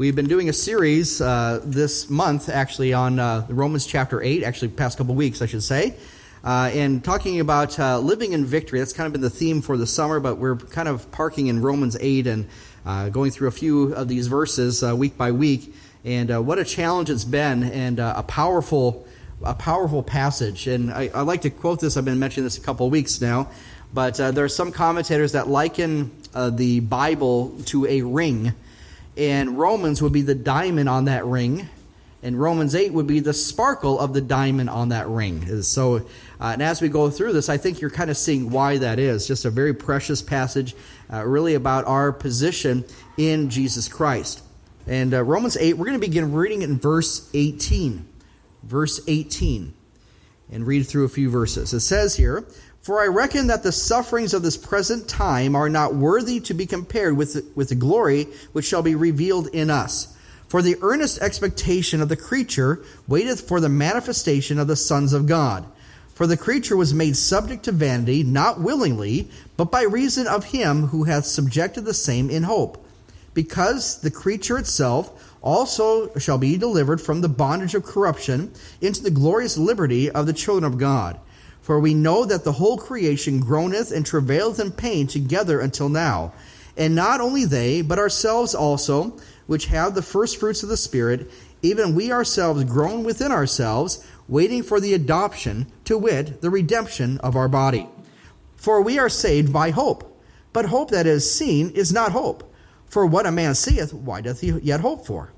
We've been doing a series uh, this month, actually, on uh, Romans chapter 8, actually, past couple weeks, I should say, uh, and talking about uh, living in victory. That's kind of been the theme for the summer, but we're kind of parking in Romans 8 and uh, going through a few of these verses uh, week by week. And what a challenge it's been, and a powerful, a powerful passage. And I, I, like to quote this. I've been mentioning this a couple of weeks now, but there are some commentators that liken the Bible to a ring and Romans would be the diamond on that ring, and Romans 8 would be the sparkle of the diamond on that ring. So, uh, and as we go through this, I think you're kind of seeing why that is. Just a very precious passage, uh, really about our position in Jesus Christ. And uh, Romans 8, we're going to begin reading it in verse 18. Verse 18. And read through a few verses. It says here, for I reckon that the sufferings of this present time are not worthy to be compared with the, with the glory which shall be revealed in us. For the earnest expectation of the creature waiteth for the manifestation of the sons of God. For the creature was made subject to vanity, not willingly, but by reason of him who hath subjected the same in hope. Because the creature itself also shall be delivered from the bondage of corruption into the glorious liberty of the children of God. For we know that the whole creation groaneth and travaileth in pain together until now. And not only they, but ourselves also, which have the first fruits of the Spirit, even we ourselves groan within ourselves, waiting for the adoption, to wit, the redemption of our body. For we are saved by hope. But hope that is seen is not hope. For what a man seeth, why doth he yet hope for?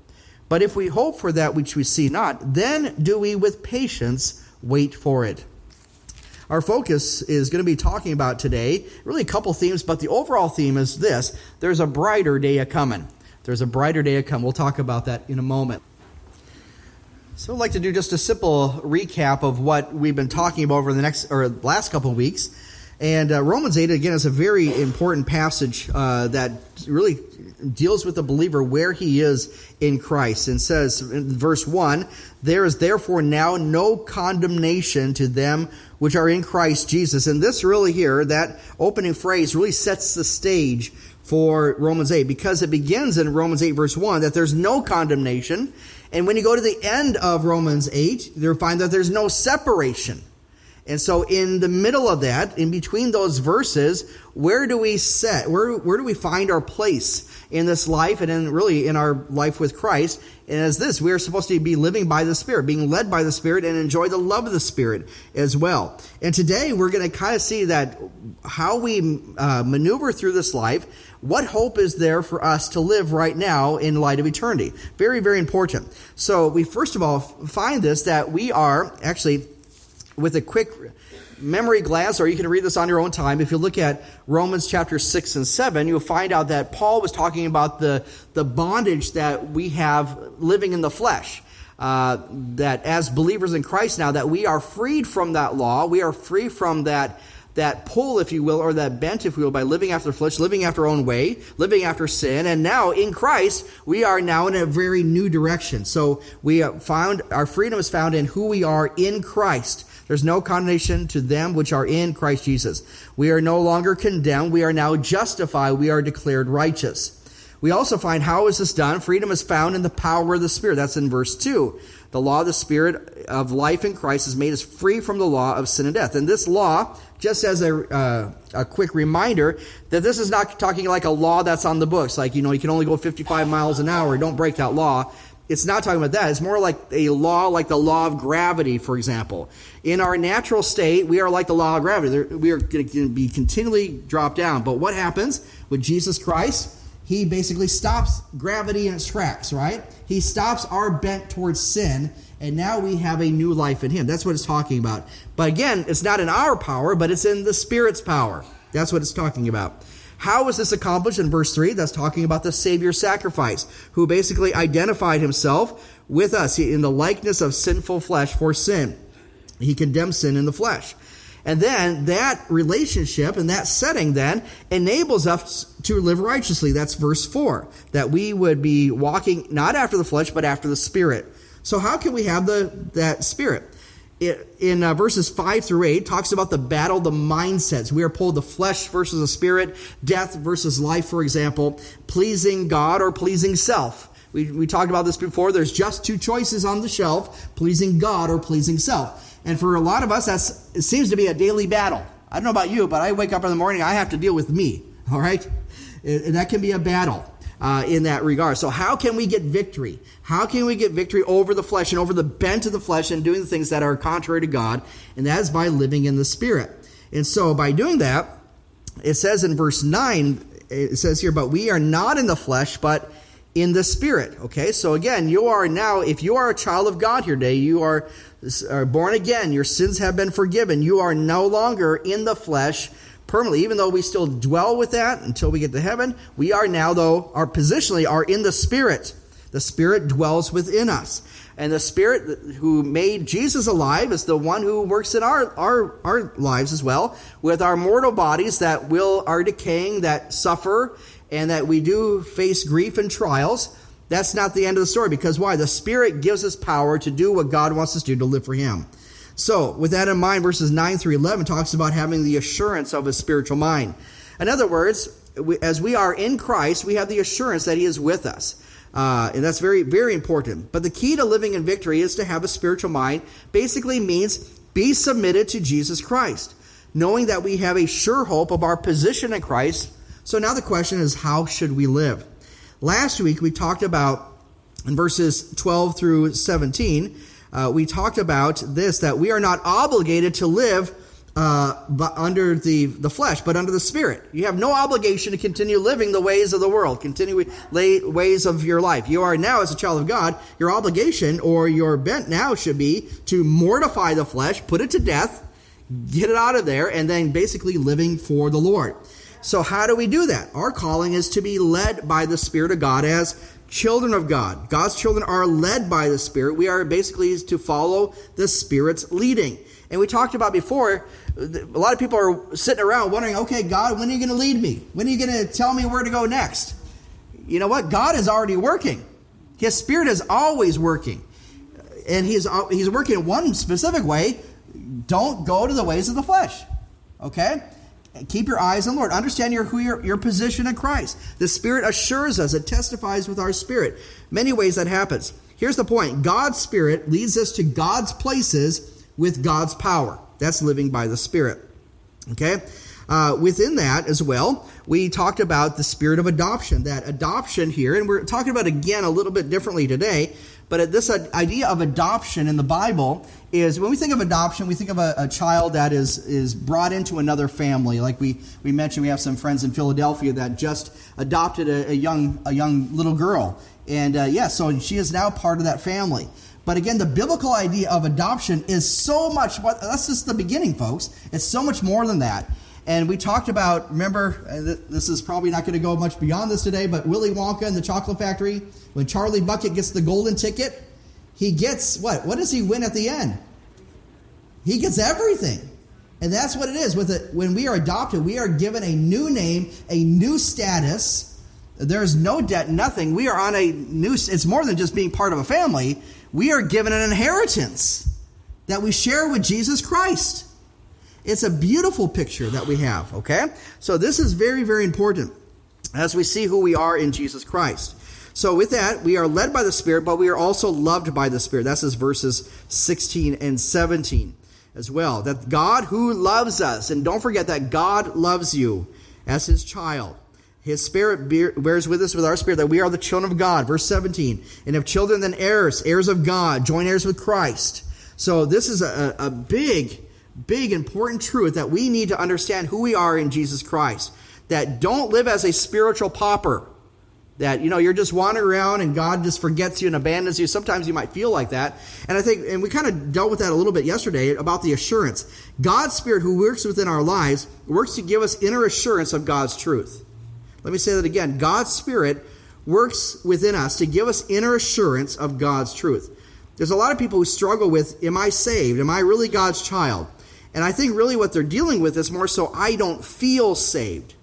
But if we hope for that which we see not, then do we with patience wait for it. Our focus is going to be talking about today really a couple themes, but the overall theme is this there's a brighter day a coming. There's a brighter day a coming. We'll talk about that in a moment. So I'd like to do just a simple recap of what we've been talking about over the next or last couple of weeks. And uh, Romans 8, again, is a very important passage uh, that really deals with the believer where he is in Christ and says in verse 1 There is therefore now no condemnation to them which are in Christ Jesus. And this really here, that opening phrase really sets the stage for Romans 8 because it begins in Romans 8, verse 1 that there's no condemnation. And when you go to the end of Romans 8, you'll find that there's no separation. And so, in the middle of that, in between those verses, where do we set? Where, where do we find our place in this life and in really in our life with Christ? is this, we are supposed to be living by the Spirit, being led by the Spirit, and enjoy the love of the Spirit as well. And today, we're going to kind of see that how we uh, maneuver through this life. What hope is there for us to live right now in light of eternity? Very, very important. So, we first of all find this that we are actually with a quick memory glass, or you can read this on your own time. If you look at Romans chapter 6 and 7, you'll find out that Paul was talking about the, the bondage that we have living in the flesh. Uh, that as believers in Christ now, that we are freed from that law, we are free from that that pull, if you will, or that bent, if you will, by living after flesh, living after our own way, living after sin. And now in Christ, we are now in a very new direction. So we found our freedom is found in who we are in Christ. There's no condemnation to them which are in Christ Jesus. We are no longer condemned. We are now justified. We are declared righteous. We also find how is this done? Freedom is found in the power of the Spirit. That's in verse 2. The law of the Spirit of life in Christ has made us free from the law of sin and death. And this law, just as a, uh, a quick reminder, that this is not talking like a law that's on the books, like, you know, you can only go 55 miles an hour, don't break that law. It's not talking about that. It's more like a law, like the law of gravity, for example. In our natural state, we are like the law of gravity. We are going to be continually dropped down. But what happens with Jesus Christ? He basically stops gravity in its tracks, right? He stops our bent towards sin, and now we have a new life in Him. That's what it's talking about. But again, it's not in our power, but it's in the Spirit's power. That's what it's talking about. How was this accomplished in verse 3? That's talking about the Savior sacrifice, who basically identified himself with us in the likeness of sinful flesh for sin. He condemned sin in the flesh. And then that relationship and that setting then enables us to live righteously. That's verse 4. That we would be walking not after the flesh, but after the Spirit. So how can we have the that Spirit? In uh, verses 5 through 8 talks about the battle the mindsets we are pulled the flesh versus the spirit death versus life for example pleasing god or pleasing self We, we talked about this before. There's just two choices on the shelf pleasing God or pleasing self. And for a lot of us, that's, it seems to be a daily battle. I don't know about you, but I wake up in the morning, I have to deal with me, all right? And that can be a battle. Uh, in that regard. So, how can we get victory? How can we get victory over the flesh and over the bent of the flesh and doing the things that are contrary to God? And that is by living in the Spirit. And so, by doing that, it says in verse 9, it says here, but we are not in the flesh, but in the Spirit. Okay, so again, you are now, if you are a child of God here today, you are, are born again, your sins have been forgiven. You are no longer in the flesh permanently, even though we still dwell with that until we get to heaven. We are now, though, our positionally are in the Spirit. The Spirit dwells within us. And the Spirit who made Jesus alive is the one who works in our, our, our lives as well, with our mortal bodies that will are decaying, that suffer, and that we do face grief and trials. That's not the end of the story because why? The Spirit gives us power to do what God wants us to do to live for Him. So, with that in mind, verses 9 through 11 talks about having the assurance of a spiritual mind. In other words, as we are in Christ, we have the assurance that He is with us. Uh, and that's very, very important. But the key to living in victory is to have a spiritual mind. Basically means be submitted to Jesus Christ, knowing that we have a sure hope of our position in Christ. So now the question is, how should we live? Last week we talked about in verses 12 through 17, uh, we talked about this that we are not obligated to live uh, but under the, the flesh, but under the spirit. You have no obligation to continue living the ways of the world, continue ways of your life. You are now, as a child of God, your obligation or your bent now should be to mortify the flesh, put it to death, get it out of there, and then basically living for the Lord. So, how do we do that? Our calling is to be led by the Spirit of God as children of God. God's children are led by the Spirit. We are basically to follow the Spirit's leading. And we talked about before, a lot of people are sitting around wondering, okay, God, when are you going to lead me? When are you going to tell me where to go next? You know what? God is already working. His Spirit is always working. And He's, uh, he's working in one specific way. Don't go to the ways of the flesh. Okay? Keep your eyes on the Lord. Understand your, who your, your position in Christ. The Spirit assures us, it testifies with our spirit. Many ways that happens. Here's the point God's Spirit leads us to God's places with God's power. That's living by the Spirit. Okay? Uh, within that as well, we talked about the spirit of adoption. That adoption here, and we're talking about again a little bit differently today, but this idea of adoption in the Bible is when we think of adoption, we think of a, a, child that is is brought into another family. Like we we mentioned, we have some friends in Philadelphia that just adopted a, a young a young little girl, and uh, yeah, so she is now part of that family. But again, the biblical idea of adoption is so much, that's just the beginning, folks. It's so much more than that. And we talked about, remember, uh, this is probably not going to go much beyond this today, but Willy Wonka and the Chocolate Factory, when Charlie Bucket gets the golden ticket, he gets what? What does he win at the end? He gets everything. And that's what it is. With it, when we are adopted, we are given a new name, a new status. There's no debt, nothing. We are on a new. It's more than just being part of a family we are given an inheritance that we share with Jesus Christ. It's a beautiful picture that we have, okay? So this is very, very important as we see who we are in Jesus Christ. So with that, we are led by the Spirit, but we are also loved by the Spirit. That's as verses 16 and 17 as well. That God who loves us, and don't forget that God loves you as his child. His spirit bears with us with our spirit that we are the children of God. Verse 17. And if children, then heirs, heirs of God, joint heirs with Christ. So this is a, a big, big, important truth that we need to understand who we are in Jesus Christ. That don't live as a spiritual pauper. That, you know, you're just wandering around and God just forgets you and abandons you. Sometimes you might feel like that. And I think, and we kind of dealt with that a little bit yesterday about the assurance. God's Spirit who works within our lives works to give us inner assurance of God's truth. Let me say that again. God's Spirit works within us to give us inner assurance of God's truth. There's a lot of people who struggle with, Am I saved? Am I really God's child? And I think really what they're dealing with is more so, I don't feel saved.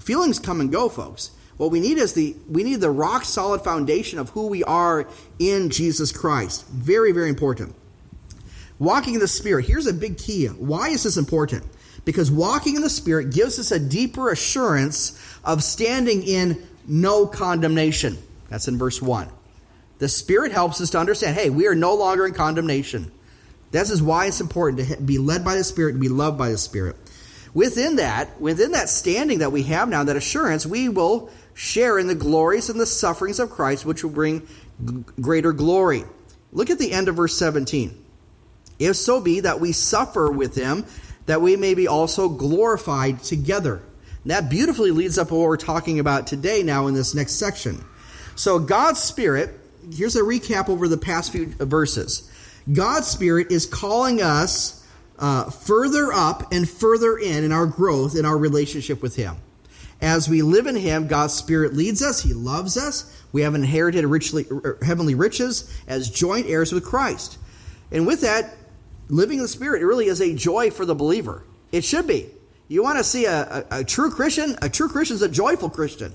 Feelings come and go, folks. What we need is the we need the rock solid foundation of who we are in Jesus Christ. Very, very important. Walking in the Spirit. Here's a big key. Why is this important? Because walking in the Spirit gives us a deeper assurance of standing in no condemnation. That's in verse 1. The Spirit helps us to understand hey, we are no longer in condemnation. This is why it's important to be led by the Spirit, to be loved by the Spirit. Within that, within that standing that we have now, that assurance, we will share in the glories and the sufferings of Christ, which will bring g- greater glory. Look at the end of verse 17. If so be that we suffer with him, that we may be also glorified together. And that beautifully leads up to what we're talking about today now in this next section. So God's Spirit, here's a recap over the past few verses. God's Spirit is calling us uh, further up and further in in our growth in our relationship with Him. As we live in Him, God's Spirit leads us. He loves us. We have inherited richly, er, heavenly riches as joint heirs with Christ. And with that, living in the Spirit really is a joy for the believer. It should be. You want to see a, a, a true Christian? A true Christian is a joyful Christian.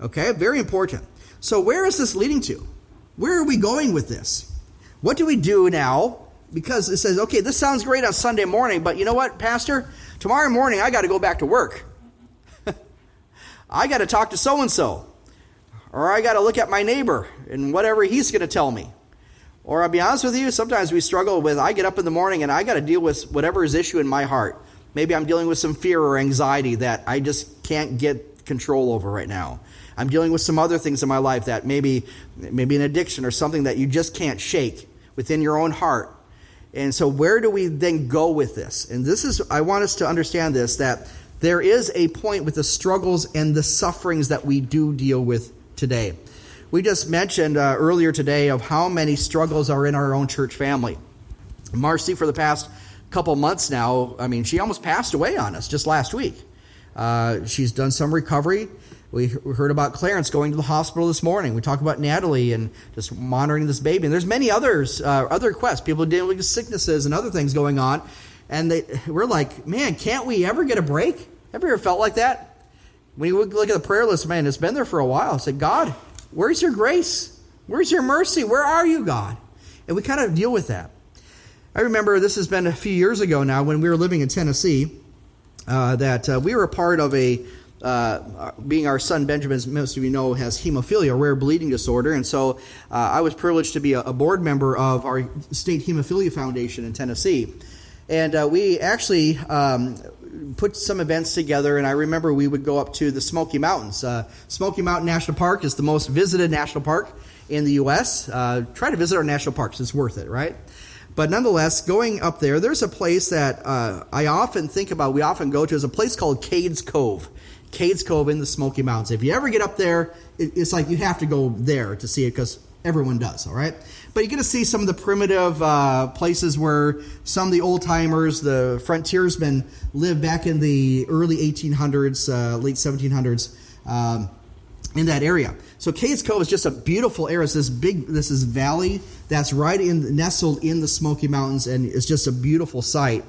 Okay, very important. So, where is this leading to? Where are we going with this? What do we do now? Because it says, okay, this sounds great on Sunday morning, but you know what, Pastor? Tomorrow morning I got to go back to work. I got to talk to so and so. Or I got to look at my neighbor and whatever he's going to tell me. Or I'll be honest with you, sometimes we struggle with I get up in the morning and I got to deal with whatever is issue in my heart. Maybe I'm dealing with some fear or anxiety that I just can't get control over right now. I'm dealing with some other things in my life that maybe maybe an addiction or something that you just can't shake within your own heart. And so where do we then go with this? And this is I want us to understand this that there is a point with the struggles and the sufferings that we do deal with today. We just mentioned uh, earlier today of how many struggles are in our own church family. Marcy, for the past couple months now, I mean, she almost passed away on us just last week. Uh, she's done some recovery. We heard about Clarence going to the hospital this morning. We talked about Natalie and just monitoring this baby. And there's many others, uh, other requests, people dealing with sicknesses and other things going on. And they, we're like, man, can't we ever get a break? Have you ever felt like that? When you look at the prayer list, man, it's been there for a while. Say, God, Where's your grace? Where's your mercy? Where are you, God? And we kind of deal with that. I remember this has been a few years ago now when we were living in Tennessee uh, that uh, we were a part of a uh, being our son Benjamin's, most of you know, has hemophilia, a rare bleeding disorder. And so uh, I was privileged to be a, a, board member of our state hemophilia foundation in Tennessee. And uh, we actually um, put some events together, and I remember we would go up to the Smoky Mountains. Uh, Smoky Mountain National Park is the most visited national park in the U.S. Uh, try to visit our national parks; it's worth it, right? But nonetheless, going up there, there's a place that uh, I often think about. We often go to is a place called Cades Cove. Cades Cove in the Smoky Mountains. If you ever get up there, it's like you have to go there to see it because everyone does. All right. But you get to see some of the primitive uh, places where some of the old timers, the frontiersmen, lived back in the early 1800s, uh, late 1700s. Um, in that area. So Cades Cove is just a beautiful area. It's this big, this is valley that's right in nestled in the Smoky Mountains, and it's just a beautiful sight.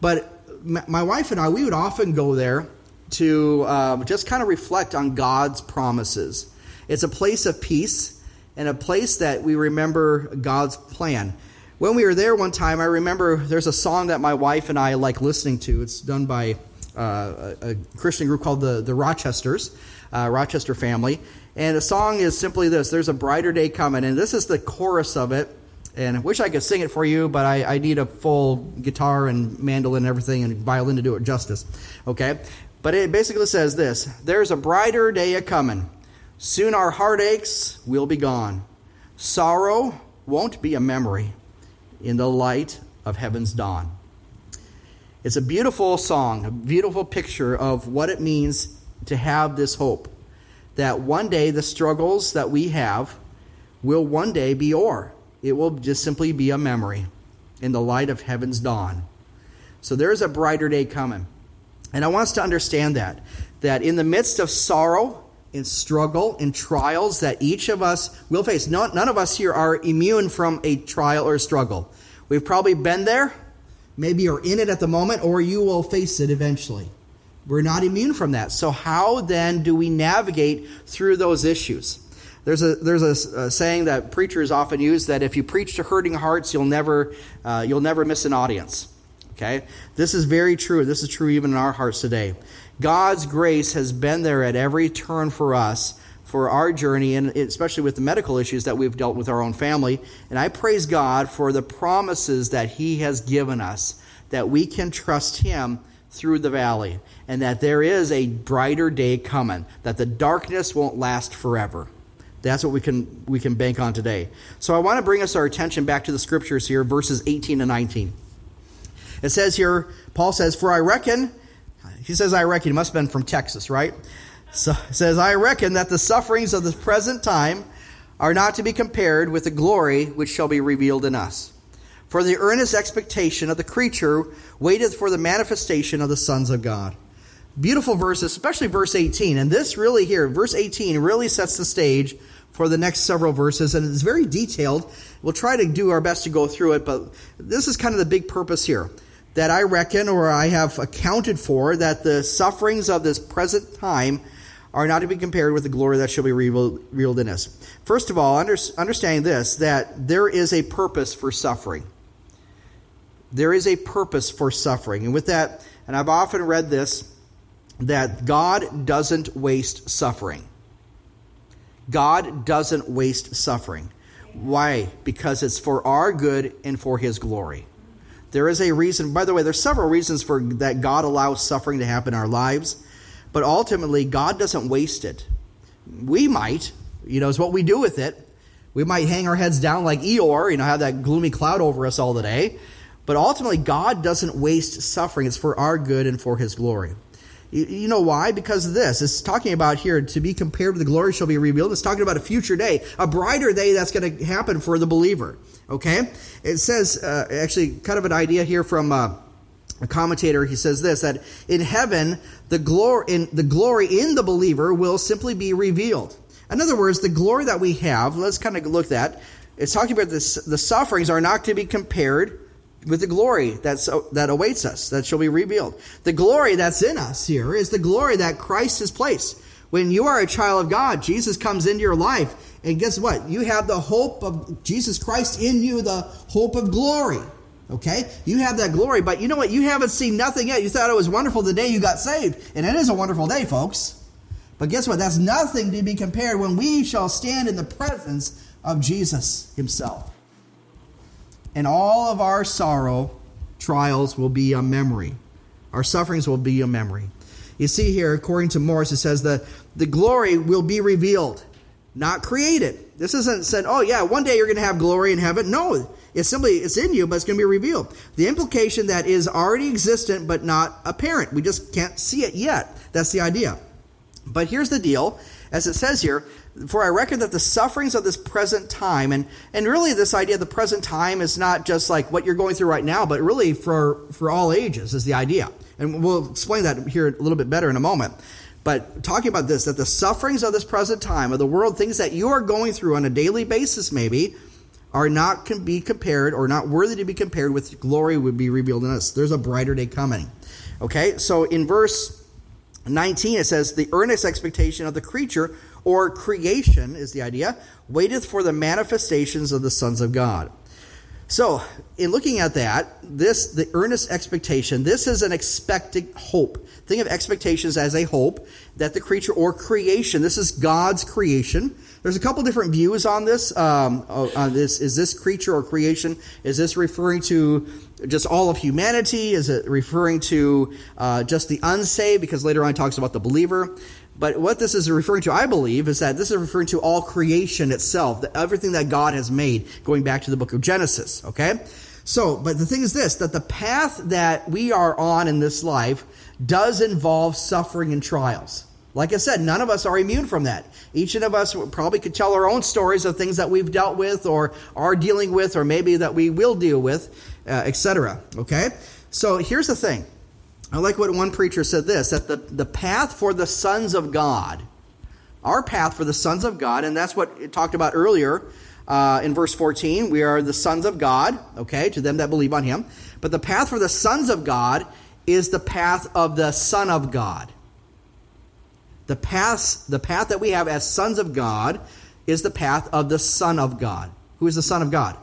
But my wife and I, we would often go there to uh, just kind of reflect on God's promises. It's a place of peace and a place that we remember God's plan. When we were there one time, I remember there's a song that my wife and I like listening to. It's done by uh, a, a, Christian group called the, the Rochesters, uh, Rochester Family. And the song is simply this There's a brighter day coming. And this is the chorus of it. And I wish I could sing it for you, but I, I need a full guitar and mandolin and everything and violin to do it justice. Okay? But it basically says this There's a brighter day a coming Soon our heartaches will be gone. Sorrow won't be a memory in the light of heaven's dawn. It's a beautiful song, a beautiful picture of what it means to have this hope that one day the struggles that we have will one day be o'er. It will just simply be a memory in the light of heaven's dawn. So there is a brighter day coming. And I want us to understand that that in the midst of sorrow, in struggle, in trials that each of us will face. None, none of us here are immune from a trial or a struggle. We've probably been there, maybe you're in it at the moment, or you will face it eventually. We're not immune from that. So, how then do we navigate through those issues? There's a there's a, a saying that preachers often use that if you preach to hurting hearts, you'll never uh, you'll never miss an audience. Okay, this is very true. This is true even in our hearts today. God's grace has been there at every turn for us for our journey, and especially with the medical issues that we've dealt with our own family. And I praise God for the promises that He has given us, that we can trust Him through the valley, and that there is a brighter day coming, that the darkness won't last forever. That's what we can we can bank on today. So I want to bring us our attention back to the scriptures here, verses 18 and 19. It says here, Paul says, For I reckon, he says, I reckon, he must have been from Texas, right? So it says, I reckon that the sufferings of the present time are not to be compared with the glory which shall be revealed in us. For the earnest expectation of the creature waiteth for the manifestation of the sons of God. Beautiful verses, especially verse 18. And this really here, verse 18, really sets the stage for the next several verses, and it's very detailed. We'll try to do our best to go through it, but this is kind of the big purpose here that I reckon or I have accounted for that the sufferings of this present time are not to be compared with the glory that shall be revealed in us. First of all, understanding this, that there is a purpose for suffering. There is a purpose for suffering. And with that, and I've often read this, that God doesn't waste suffering. God doesn't waste suffering. Why? Because it's for our good and for His glory. There is a reason, by the way, there's several reasons for that God allows suffering to happen in our lives, but ultimately, God doesn't waste it. We might, you know, it's what we do with it. We might hang our heads down like Eeyore, you know, have that gloomy cloud over us all the day. But ultimately, God doesn't waste suffering. It's for our good and for His glory. You know why? Because of this. It's talking about here to be compared with the glory shall be revealed. It's talking about a future day, a brighter day that's going to happen for the believer. Okay? It says, uh, actually, kind of an idea here from uh, a commentator. He says this that in heaven, the glory, in, the glory in the believer will simply be revealed. In other words, the glory that we have, let's kind of look at, it's talking about this, the sufferings are not to be compared with the glory that's, that awaits us, that shall be revealed. The glory that's in us here is the glory that Christ has placed. When you are a child of God, Jesus comes into your life, and guess what? You have the hope of Jesus Christ in you, the hope of glory. Okay? You have that glory, but you know what? You haven't seen nothing yet. You thought it was wonderful the day you got saved, and it is a wonderful day, folks. But guess what? That's nothing to be compared when we shall stand in the presence of Jesus Himself and all of our sorrow, trials will be a memory. Our sufferings will be a memory. You see here, according to Morris, it says that the glory will be revealed, not created. This isn't said, oh yeah, one day you're going to have glory in heaven. No, it's simply, it's in you, but it's going to be revealed. The implication that is already existent, but not apparent. We just can't see it yet. That's the idea. But here's the deal. As it says here, for I reckon that the sufferings of this present time, and, and really this idea of the present time is not just like what you're going through right now, but really for, for all ages is the idea. And we'll explain that here a little bit better in a moment. But talking about this, that the sufferings of this present time, of the world, things that you are going through on a daily basis maybe, are not can be compared or not worthy to be compared with glory would be revealed in us. There's a brighter day coming. Okay, so in verse 19 it says, The earnest expectation of the creature or creation is the idea, waiteth for the manifestations of the sons of God. So, in looking at that, this the earnest expectation, this is an expected hope. Think of expectations as a hope that the creature or creation, this is God's creation. There's a couple different views on this. Um, on this, is this creature or creation? Is this referring to just all of humanity? Is it referring to uh, just the unsaved? Because later on, it talks about the believer. But what this is referring to, I believe, is that this is referring to all creation itself, the, everything that God has made, going back to the book of Genesis, okay? So, but the thing is this that the path that we are on in this life does involve suffering and trials. Like I said, none of us are immune from that. Each of us probably could tell our own stories of things that we've dealt with or are dealing with or maybe that we will deal with, uh, etc. Okay? So here's the thing I like what one preacher said this that the, the path for the sons of God, our path for the sons of God, and that's what it talked about earlier uh, in verse 14. We are the sons of God, okay, to them that believe on him. But the path for the sons of God is the path of the Son of God. The path, the path that we have as sons of God is the path of the Son of God. Who is the Son of God?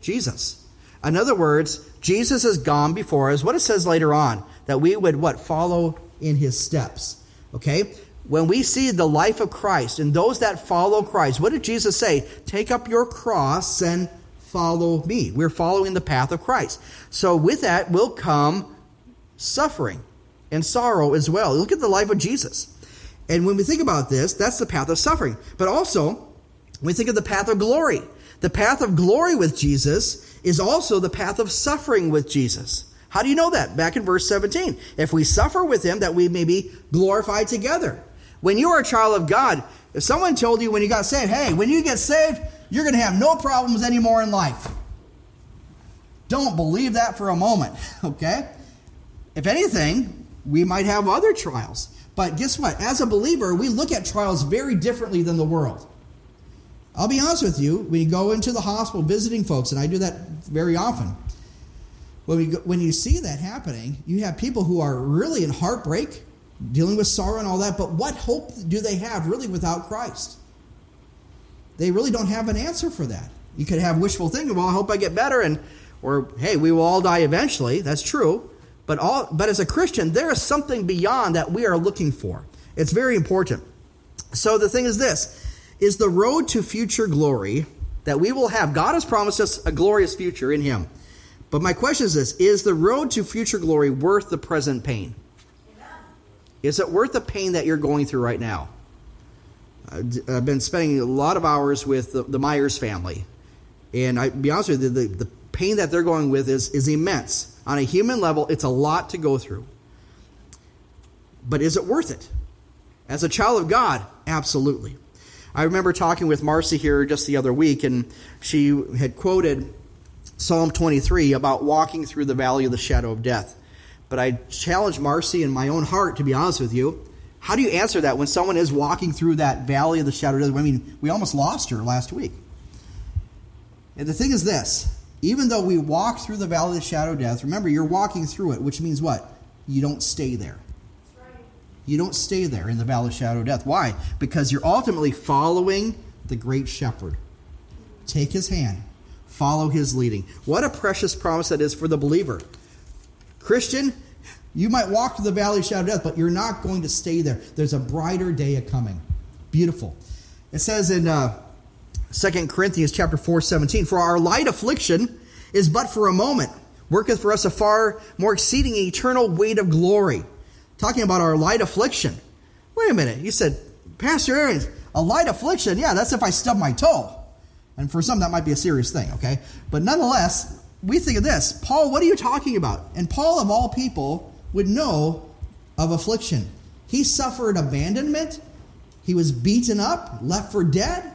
Jesus. In other words, Jesus has gone before us. What it says later on, that we would what? Follow in his steps. Okay? when we see the life of Christ and those that follow Christ, what did Jesus say? Take up your cross and follow me. We're following the path of Christ. So with that will come suffering and sorrow as well. Look at the life of Jesus. And when we think about this, that's the path of suffering. But also, we think of the path of glory. The path of glory with Jesus is also the path of suffering with Jesus. How do you know that? Back in verse 17. If we suffer with him, that we may be glorified together. When you are a child of God, if someone told you when you got saved, hey, when you get saved, you're going to have no problems anymore in life. Don't believe that for a moment, okay? If anything, we might have other trials. But guess what? As a believer, we look at trials very differently than the world. I'll be honest with you, we go into the hospital visiting folks, and I do that very often. When, we go, when you see that happening, you have people who are really in heartbreak, dealing with sorrow and all that, but what hope do they have really without Christ? They really don't have an answer for that. You could have wishful thinking, well, I hope I get better, and or hey, we will all die eventually. That's true. But all but as a Christian, there is something beyond that we are looking for. It's very important. So the thing is this is the road to future glory that we will have. God has promised us a glorious future in Him. But my question is this Is the road to future glory worth the present pain? Is it worth the pain that you're going through right now? Uh, I've been spending a lot of hours with the, the Myers family. And I be honest with you, the, the pain that they're going with is, is immense. On a human level, it's a lot to go through. But is it worth it? As a child of God, absolutely. I remember talking with Marcy here just the other week, and she had quoted Psalm 23 about walking through the valley of the shadow of death. But I challenged Marcy in my own heart, to be honest with you. How do you answer that when someone is walking through that valley of the shadow of death? I mean, we almost lost her last week. And the thing is this even though we walk through the valley of the shadow of death, remember, you're walking through it, which means what? You don't stay there. You don't stay there in the valley of shadow of death. Why? Because you're ultimately following the great shepherd. Take his hand, follow his leading. What a precious promise that is for the believer. Christian, you might walk through the valley of shadow of death, but you're not going to stay there. There's a brighter day a coming. Beautiful. It says in uh, 2 Corinthians chapter 4, 17, For our light affliction is but for a moment, worketh for us a far more exceeding eternal weight of glory talking about our light affliction. Wait a minute. He said, Pastor Aaron, a light affliction? Yeah, that's if I stub my toe. And for some, that might be a serious thing, okay? But nonetheless, we think of this Paul, what are you talking about? And Paul, of all people, would know of affliction. He suffered abandonment, he was beaten up, left for dead.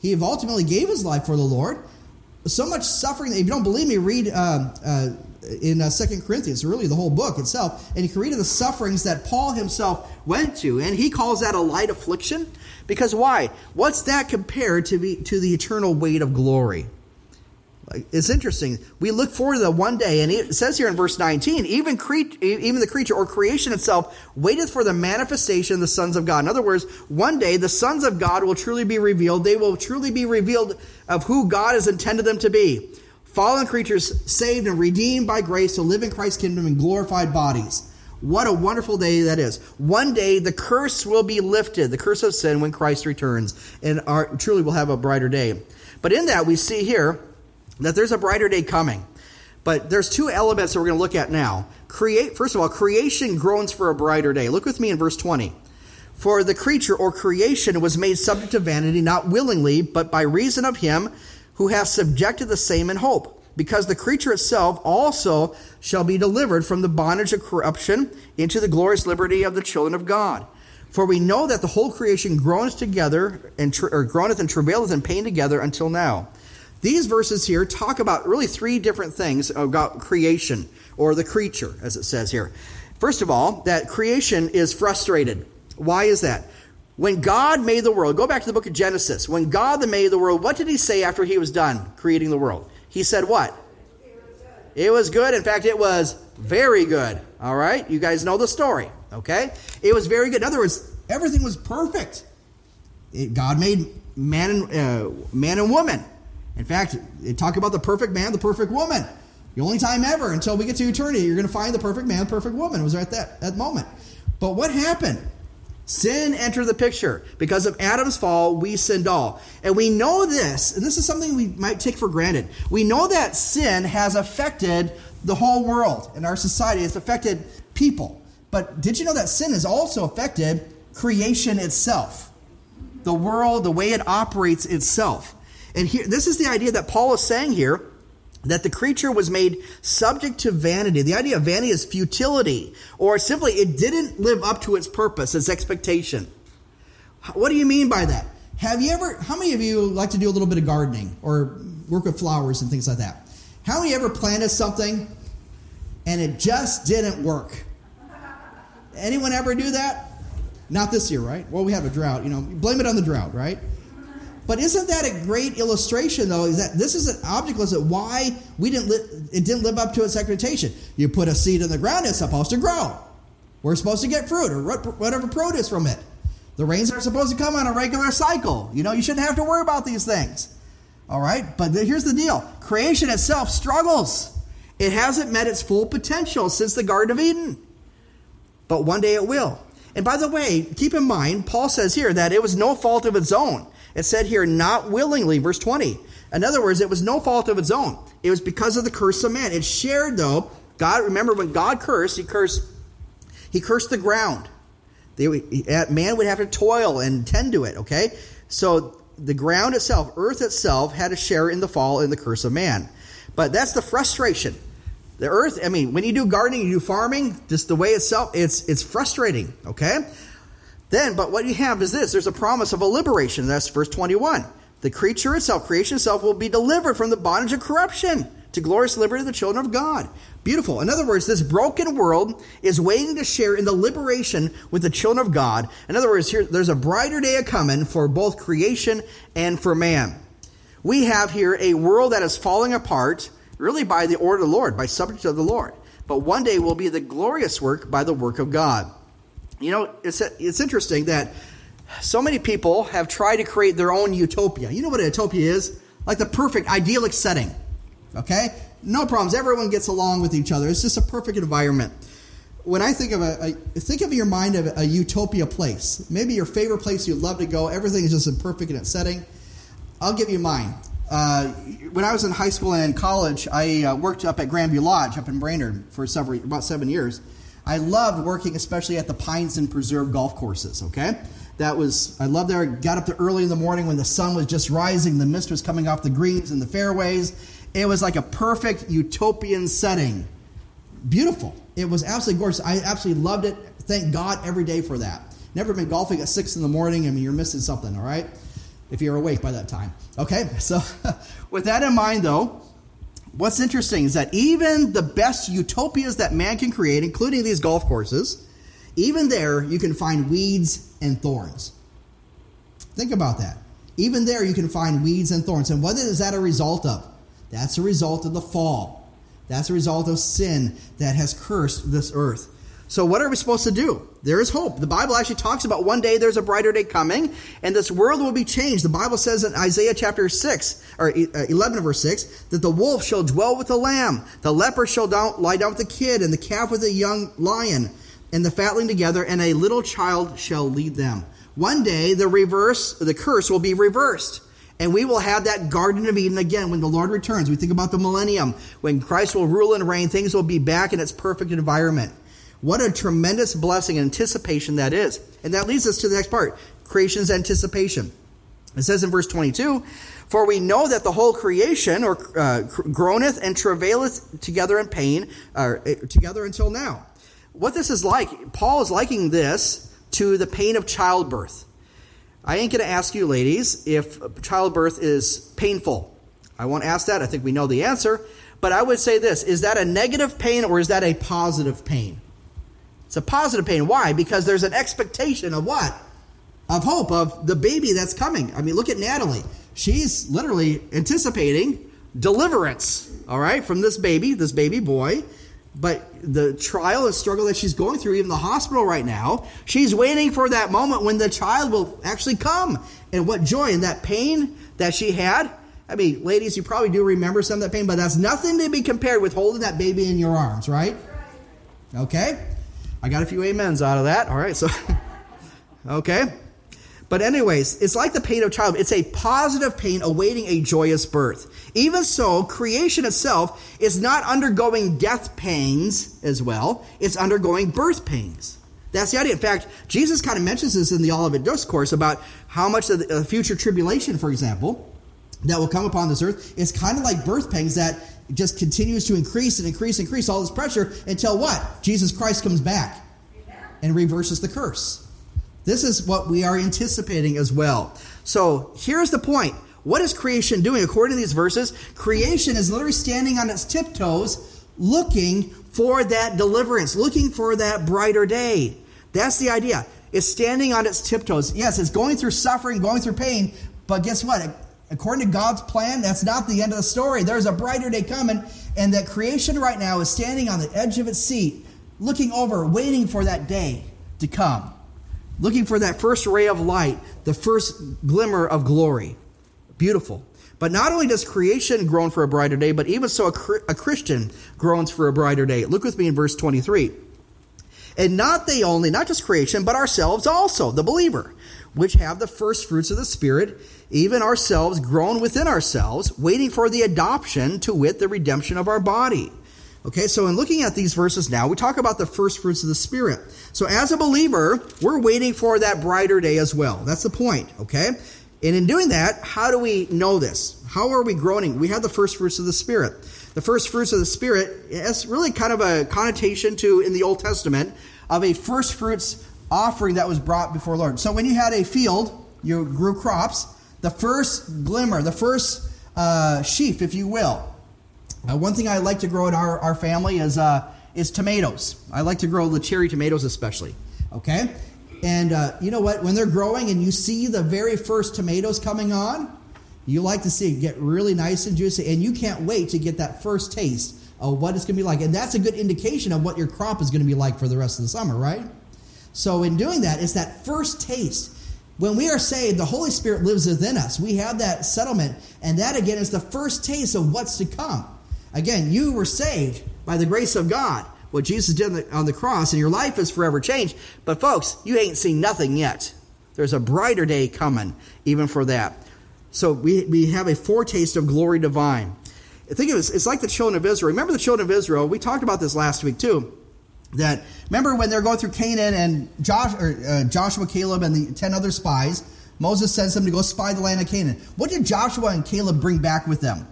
He ultimately gave his life for the Lord. So much suffering. If you don't believe me, read uh, uh, in uh, Second Corinthians, really the whole book itself, and you can read of the sufferings that Paul himself went to, and he calls that a light affliction. Because why? What's that compared to be to the eternal weight of glory? It's interesting. We look forward to the one day, and it says here in verse 19, even, cre- even the creature or creation itself waiteth for the manifestation of the sons of God. In other words, one day the sons of God will truly be revealed. They will truly be revealed of who God has intended them to be fallen creatures saved and redeemed by grace to live in Christ's kingdom in glorified bodies. What a wonderful day that is. One day the curse will be lifted, the curse of sin, when Christ returns, and our, truly will have a brighter day. But in that, we see here that there's a brighter day coming. But there's two elements that we're going to look at now. Create, first of all, creation groans for a brighter day. Look with me in verse 20. For the creature or creation was made subject to vanity, not willingly, but by reason of him who has subjected the same in hope, because the creature itself also shall be delivered from the bondage of corruption into the glorious liberty of the children of God. For we know that the whole creation groans together and or groaneth and travaileth in pain together until now. These verses here talk about really three different things about creation or the creature, as it says here. First of all, that creation is frustrated. Why is that? When God made the world, go back to the book of Genesis. When God made the world, what did he say after he was done creating the world? He said what? It was good. In fact, it was very good. All right? You guys know the story. Okay? It was very good. In other words, everything was perfect. It, God made man and, uh, man and woman. In fact, it talk about the perfect man, the perfect woman. The only time ever until we get to eternity, you're going to find the perfect man, perfect woman. It was right at that, that moment. But what happened? Sin entered the picture. Because of Adam's fall, we sinned all. And we know this, and this is something we might take for granted. We know that sin has affected the whole world and our society. It's affected people. But did you know that sin has also affected creation itself? The world, the way it operates itself. And here, this is the idea that Paul is saying here that the creature was made subject to vanity. The idea of vanity is futility, or simply it didn't live up to its purpose, its expectation. What do you mean by that? Have you ever, how many of you like to do a little bit of gardening or work with flowers and things like that? How many ever planted something and it just didn't work? Anyone ever do that? Not this year, right? Well, we have a drought. You know, blame it on the drought, right? But isn't that a great illustration, though? Is that this is an object lesson why we didn't li- it didn't live up to its expectation? You put a seed in the ground; it's supposed to grow. We're supposed to get fruit or whatever produce from it. The rains are supposed to come on a regular cycle. You know, you shouldn't have to worry about these things. All right, but here's the deal: creation itself struggles. It hasn't met its full potential since the Garden of Eden, but one day it will. And by the way, keep in mind, Paul says here that it was no fault of its own. It said here, not willingly, verse 20. In other words, it was no fault of its own. It was because of the curse of man. It shared, though, God, remember when God cursed, he cursed, he cursed the ground. They, eh, man would have to toil and tend to it, okay? So the ground itself, earth itself, had a share in the fall and the curse of man. But that's the frustration. The earth, I mean, when you do gardening, you do farming, just the way itself, it's it's frustrating, okay? Then, but what you have is this there's a promise of a liberation. That's verse 21. The creature itself, creation itself, will be delivered from the bondage of corruption to glorious liberty of the children of God. Beautiful. In other words, this broken world is waiting to share in the liberation with the children of God. In other words, here there's a brighter day a coming for both creation and for man. We have here a world that is falling apart, really by the order of the Lord, by subject of the Lord. But one day will be the glorious work by the work of God. You know, it's, it's interesting that so many people have tried to create their own utopia. You know what a utopia is? Like the perfect, idyllic setting. Okay? No problems. Everyone gets along with each other. It's just a perfect environment. When I think of a, a think of your mind of a utopia place, maybe your favorite place you'd love to go, everything is just a perfect in its setting. I'll give you mine. Uh, when I was in high school and in college, I uh, worked up at Grandview Lodge up in Brainerd for several, about seven years. I loved working, especially at the Pines and Preserve golf courses. Okay, that was I loved there. Got up there early in the morning when the sun was just rising, the mist was coming off the greens and the fairways. It was like a perfect utopian setting. Beautiful. It was absolutely gorgeous. I absolutely loved it. Thank God every day for that. Never been golfing at six in the morning. I mean, you're missing something. All right, if you're awake by that time. Okay, so with that in mind, though what's interesting is that even the best utopias that man can create, including these golf courses, even there you can find weeds and thorns. Think about that. Even there you can find weeds and thorns. And what is that a result of? That's a result of the fall. That's a result of sin that has cursed this earth. So, what are we supposed to do? There is hope. The Bible actually talks about one day there's a brighter day coming, and this world will be changed. The Bible says in Isaiah chapter 6, or uh, 11 verse 6, that the wolf shall dwell with the lamb, the leper shall down, lie down with the kid, and the calf with the young lion, and the fatling together, and a little child shall lead them. One day the reverse, the curse will be reversed. And we will have that Garden of Eden again when the Lord returns. We think about the millennium. When Christ will rule and reign, things will be back in its perfect environment. What a tremendous blessing and anticipation that is. And that leads us to the next part creation's anticipation. It says in verse 22 For we know that the whole creation or uh, groaneth and travaileth together in pain, uh, together until now. What this is like, Paul is liking this to the pain of childbirth. I ain't going to ask you, ladies, if childbirth is painful. I won't ask that. I think we know the answer. But I would say this is that a negative pain or is that a positive pain? It's a positive pain. Why? Because there's an expectation of what? Of hope, of the baby that's coming. I mean, look at Natalie. She's literally anticipating deliverance, all right, from this baby, this baby boy. But the trial and struggle that she's going through, even the hospital right now, she's waiting for that moment when the child will actually come. And what joy and that pain that she had. I mean, ladies, you probably do remember some of that pain, but that's nothing to be compared with holding that baby in your arms, right? Okay? I got a few amens out of that. All right, so Okay? But, anyways, it's like the pain of childbirth. It's a positive pain awaiting a joyous birth. Even so, creation itself is not undergoing death pains as well, it's undergoing birth pains. That's the idea. In fact, Jesus kind of mentions this in the Olivet Discourse about how much of the future tribulation, for example, that will come upon this earth is kind of like birth pangs that just continues to increase and increase and increase all this pressure until what? Jesus Christ comes back and reverses the curse. This is what we are anticipating as well. So here's the point. What is creation doing? According to these verses, creation is literally standing on its tiptoes, looking for that deliverance, looking for that brighter day. That's the idea. It's standing on its tiptoes. Yes, it's going through suffering, going through pain, but guess what? According to God's plan, that's not the end of the story. There's a brighter day coming, and that creation right now is standing on the edge of its seat, looking over, waiting for that day to come, looking for that first ray of light, the first glimmer of glory. Beautiful. But not only does creation groan for a brighter day, but even so, a, a Christian groans for a brighter day. Look with me in verse 23. And not they only, not just creation, but ourselves also, the believer, which have the first fruits of the Spirit, even ourselves groan within ourselves, waiting for the adoption, to wit, the redemption of our body. Okay, so in looking at these verses now, we talk about the first fruits of the Spirit. So as a believer, we're waiting for that brighter day as well. That's the point, okay? And in doing that, how do we know this? How are we groaning? We have the first fruits of the Spirit. The first fruits of the Spirit is really kind of a connotation to, in the Old Testament, of a first fruits offering that was brought before Lord. So when you had a field, you grew crops, the first glimmer, the first uh, sheaf, if you will. Uh, one thing I like to grow in our, our family is, uh, is tomatoes. I like to grow the cherry tomatoes especially. Okay? And uh, you know what? When they're growing and you see the very first tomatoes coming on, you like to see it get really nice and juicy, and you can't wait to get that first taste of what it's going to be like. And that's a good indication of what your crop is going to be like for the rest of the summer, right? So, in doing that, it's that first taste. When we are saved, the Holy Spirit lives within us. We have that settlement, and that again is the first taste of what's to come. Again, you were saved by the grace of God what Jesus did on the cross, and your life is forever changed. But, folks, you ain't seen nothing yet. There's a brighter day coming, even for that. So, we, we have a foretaste of glory divine. Think of it, it's like the children of Israel. Remember the children of Israel? We talked about this last week, too. That remember when they're going through Canaan and Josh, or, uh, Joshua, Caleb, and the ten other spies, Moses sends them to go spy the land of Canaan. What did Joshua and Caleb bring back with them?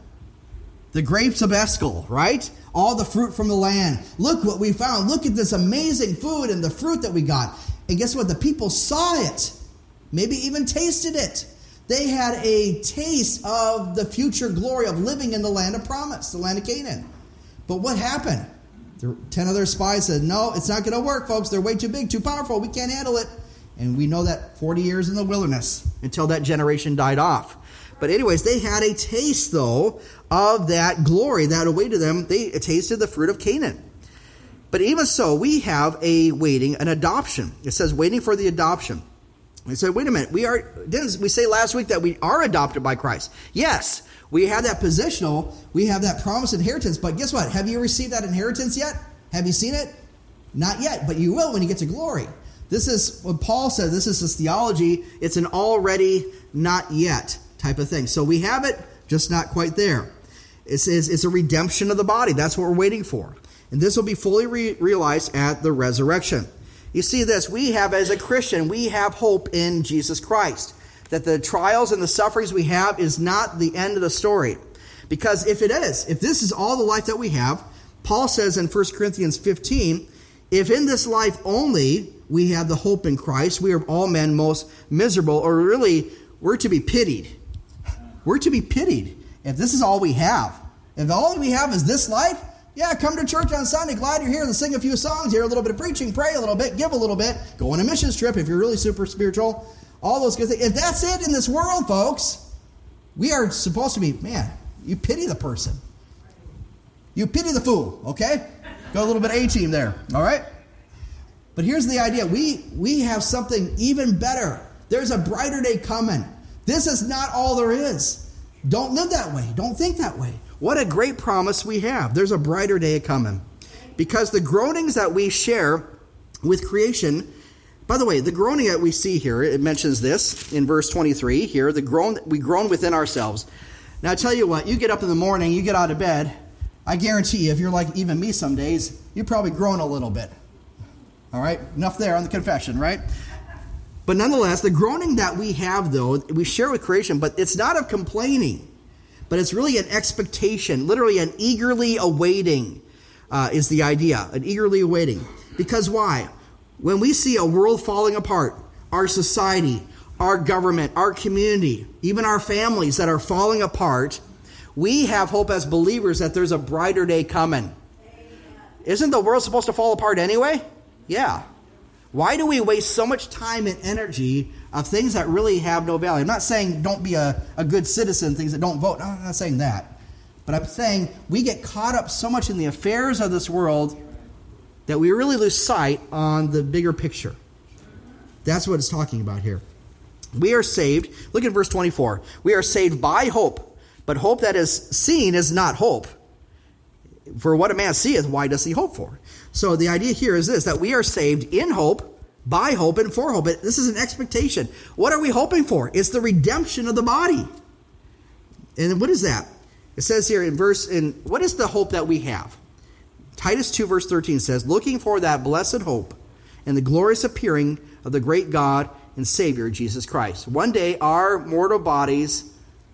The grapes of Eshcol, right? all the fruit from the land. Look what we found. Look at this amazing food and the fruit that we got. And guess what? The people saw it, maybe even tasted it. They had a taste of the future glory of living in the land of promise, the land of Canaan. But what happened? The ten other spies said, No, it's not going to work, folks. They're way too big, too powerful. We can't handle it. And we know that 40 years in the wilderness until that generation died off. But, anyways, they had a taste, though, of that glory that awaited them. They tasted the fruit of Canaan. But even so, we have a waiting, an adoption. It says waiting for the adoption. We said, wait a minute, we are didn't we say last week that we are adopted by Christ? Yes, we have that positional, we have that promised inheritance, but guess what? Have you received that inheritance yet? Have you seen it? Not yet, but you will when you get to glory. This is what Paul said, this is his theology. It's an already, not yet type of thing. So we have it, just not quite there. It says it's a redemption of the body. That's what we're waiting for. And this will be fully re- realized at the resurrection. You see this, we have, as a Christian, we have hope in Jesus Christ. That the trials and the sufferings we have is not the end of the story. Because if it is, if this is all the life that we have, Paul says in 1 Corinthians 15, if in this life only we have the hope in Christ, we are all men most miserable, or really, we're to be pitied. We're to be pitied if this is all we have, if all we have is this life, yeah, come to church on Sunday. Glad you're here. Let's sing a few songs, hear a little bit of preaching, pray a little bit, give a little bit, go on a missions trip if you're really super spiritual. All those good things. If that's it in this world, folks, we are supposed to be, man, you pity the person. You pity the fool, okay? Go a little bit A team there, all right? But here's the idea we, we have something even better. There's a brighter day coming. This is not all there is. Don't live that way. Don't think that way. What a great promise we have. There's a brighter day coming. Because the groanings that we share with creation By the way, the groaning that we see here, it mentions this in verse 23 here, the groan we groan within ourselves. Now I tell you what, you get up in the morning, you get out of bed, I guarantee you, if you're like even me some days, you probably groan a little bit. All right? Enough there on the confession, right? But nonetheless, the groaning that we have, though, we share with creation, but it's not of complaining, but it's really an expectation, literally an eagerly awaiting uh, is the idea, an eagerly awaiting. Because why? When we see a world falling apart, our society, our government, our community, even our families that are falling apart, we have hope as believers that there's a brighter day coming. Isn't the world supposed to fall apart anyway? Yeah. Why do we waste so much time and energy of things that really have no value? I'm not saying don't be a, a good citizen, things that don't vote. No, I'm not saying that. But I'm saying we get caught up so much in the affairs of this world that we really lose sight on the bigger picture. That's what it's talking about here. We are saved. Look at verse 24. We are saved by hope, but hope that is seen is not hope. For what a man seeth, why does he hope for? So the idea here is this that we are saved in hope, by hope, and for hope. This is an expectation. What are we hoping for? It's the redemption of the body. And what is that? It says here in verse in what is the hope that we have? Titus 2 verse 13 says, "Looking for that blessed hope and the glorious appearing of the great God and Savior Jesus Christ." One day our mortal bodies,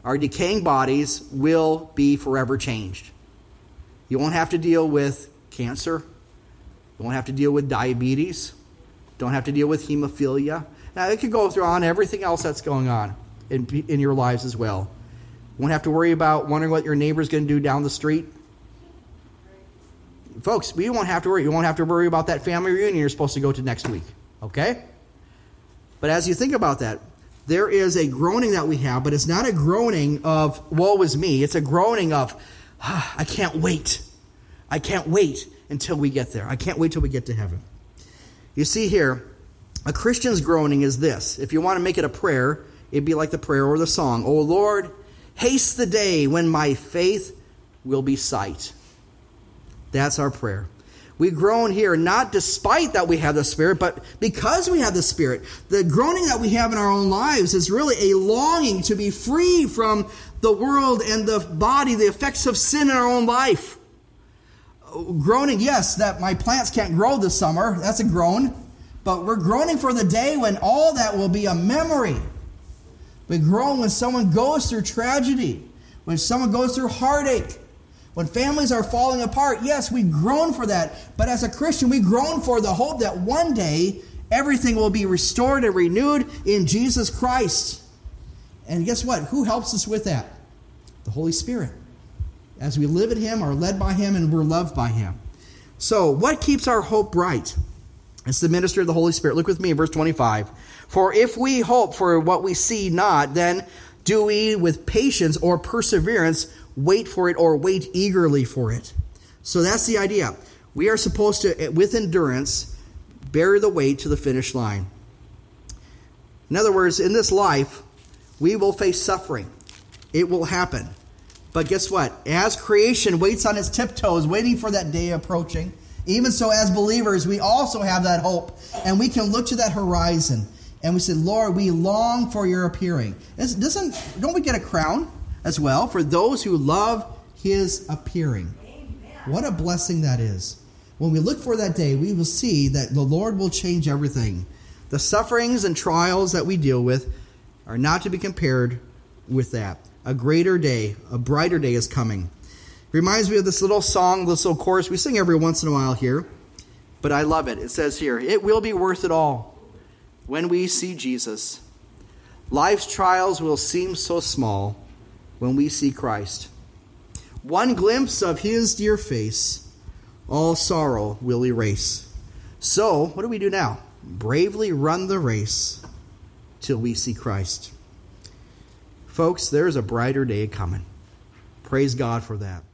our decaying bodies will be forever changed. You won't have to deal with cancer. You won't have to deal with diabetes. Don't have to deal with hemophilia. Now, it could go through on everything else that's going on in, in your lives as well. You won't have to worry about wondering what your neighbor's going to do down the street. Folks, we won't have to worry. You won't have to worry about that family reunion you're supposed to go to next week. Okay? But as you think about that, there is a groaning that we have, but it's not a groaning of woe is me. It's a groaning of ah, I can't wait. I can't wait until we get there. I can't wait till we get to heaven. You see here, a Christian's groaning is this. If you want to make it a prayer, it'd be like the prayer or the song. Oh Lord, haste the day when my faith will be sight. That's our prayer. We groan here not despite that we have the Spirit, but because we have the Spirit. The groaning that we have in our own lives is really a longing to be free from the world and the body, the effects of sin in our own life. Groaning, yes, that my plants can't grow this summer. That's a groan. But we're groaning for the day when all that will be a memory. We groan when someone goes through tragedy, when someone goes through heartache, when families are falling apart. Yes, we groan for that. But as a Christian, we groan for the hope that one day everything will be restored and renewed in Jesus Christ. And guess what? Who helps us with that? The Holy Spirit. As we live in Him, are led by Him, and we're loved by Him. So, what keeps our hope bright? It's the ministry of the Holy Spirit. Look with me in verse 25. For if we hope for what we see not, then do we with patience or perseverance wait for it or wait eagerly for it. So that's the idea. We are supposed to, with endurance, bear the weight to the finish line. In other words, in this life, we will face suffering. It will happen. But guess what? As creation waits on its tiptoes, waiting for that day approaching, even so, as believers, we also have that hope, and we can look to that horizon, and we say, "Lord, we long for your appearing." Doesn't don't we get a crown as well for those who love His appearing? Amen. What a blessing that is! When we look for that day, we will see that the Lord will change everything. The sufferings and trials that we deal with are not to be compared with that. A greater day, a brighter day is coming. Reminds me of this little song, this little chorus we sing every once in a while here, but I love it. It says here, It will be worth it all when we see Jesus. Life's trials will seem so small when we see Christ. One glimpse of his dear face, all sorrow will erase. So, what do we do now? Bravely run the race till we see Christ. Folks, there's a brighter day coming. Praise God for that.